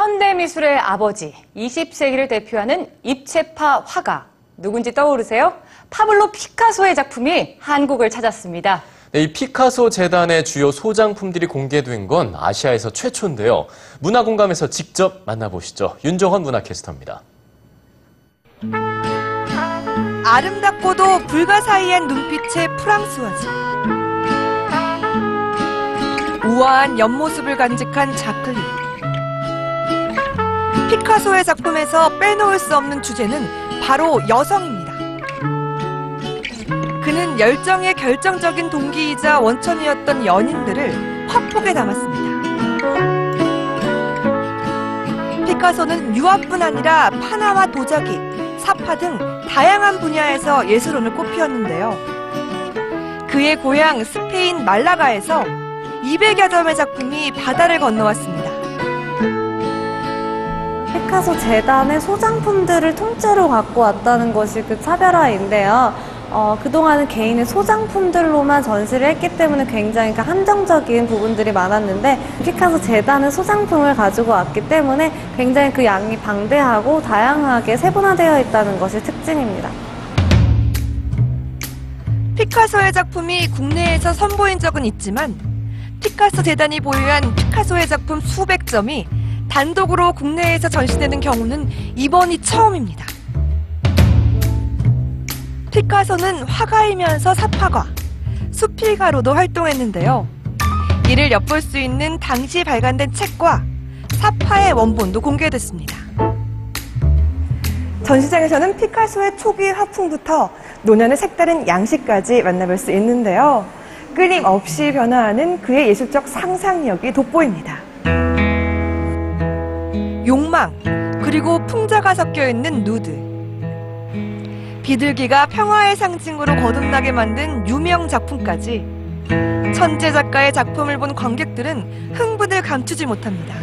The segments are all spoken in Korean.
현대미술의 아버지, 20세기를 대표하는 입체파 화가 누군지 떠오르세요? 파블로 피카소의 작품이 한국을 찾았습니다. 네, 이 피카소 재단의 주요 소장품들이 공개된 건 아시아에서 최초인데요. 문화 공감에서 직접 만나보시죠. 윤정헌 문화캐스터입니다. 아름답고도 불가사의한 눈빛의 프랑스와즈. 우아한 옆모습을 간직한 자클린. 피카소의 작품에서 빼놓을 수 없는 주제는 바로 여성입니다. 그는 열정의 결정적인 동기이자 원천이었던 연인들을 화폭에 담았습니다. 피카소는 유화뿐 아니라 파나와 도자기, 사파 등 다양한 분야에서 예술원을 꽃피웠는데요. 그의 고향 스페인 말라가에서 200여 점의 작품이 바다를 건너왔습니다. 피카소 재단의 소장품들을 통째로 갖고 왔다는 것이 그 차별화인데요. 어, 그동안은 개인의 소장품들로만 전시를 했기 때문에 굉장히 그 한정적인 부분들이 많았는데 피카소 재단은 소장품을 가지고 왔기 때문에 굉장히 그 양이 방대하고 다양하게 세분화되어 있다는 것이 특징입니다. 피카소의 작품이 국내에서 선보인 적은 있지만 피카소 재단이 보유한 피카소의 작품 수백 점이 단독으로 국내에서 전시되는 경우는 이번이 처음입니다. 피카소는 화가이면서 사파가, 수필가로도 활동했는데요. 이를 엿볼 수 있는 당시 발간된 책과 사파의 원본도 공개됐습니다. 전시장에서는 피카소의 초기 화풍부터 노년의 색다른 양식까지 만나볼 수 있는데요. 끊임없이 변화하는 그의 예술적 상상력이 돋보입니다. 욕망, 그리고 풍자가 섞여 있는 누드. 비둘기가 평화의 상징으로 거듭나게 만든 유명 작품까지 천재 작가의 작품을 본 관객들은 흥분을 감추지 못합니다.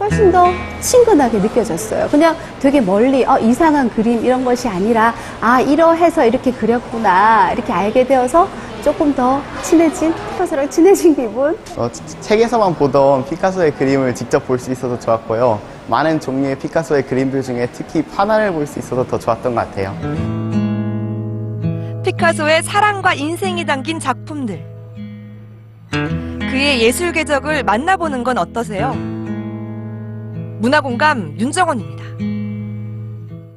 훨씬 더 친근하게 느껴졌어요. 그냥 되게 멀리 어, 이상한 그림 이런 것이 아니라 아 이러해서 이렇게 그렸구나 이렇게 알게 되어서 조금 더 친해진 피카소랑 친해진 기분. 어, 치- 책에서만 보던 피카소의 그림을 직접 볼 수 있어서 좋았고요. 많은 종류의 피카소의 그림들 중에 특히 파나를 볼 수 있어서 더 좋았던 것 같아요. 피카소의 사랑과 인생이 담긴 작품들. 그의 예술 궤적을 만나보는 건 어떠세요? 문화공감 윤정원입니다.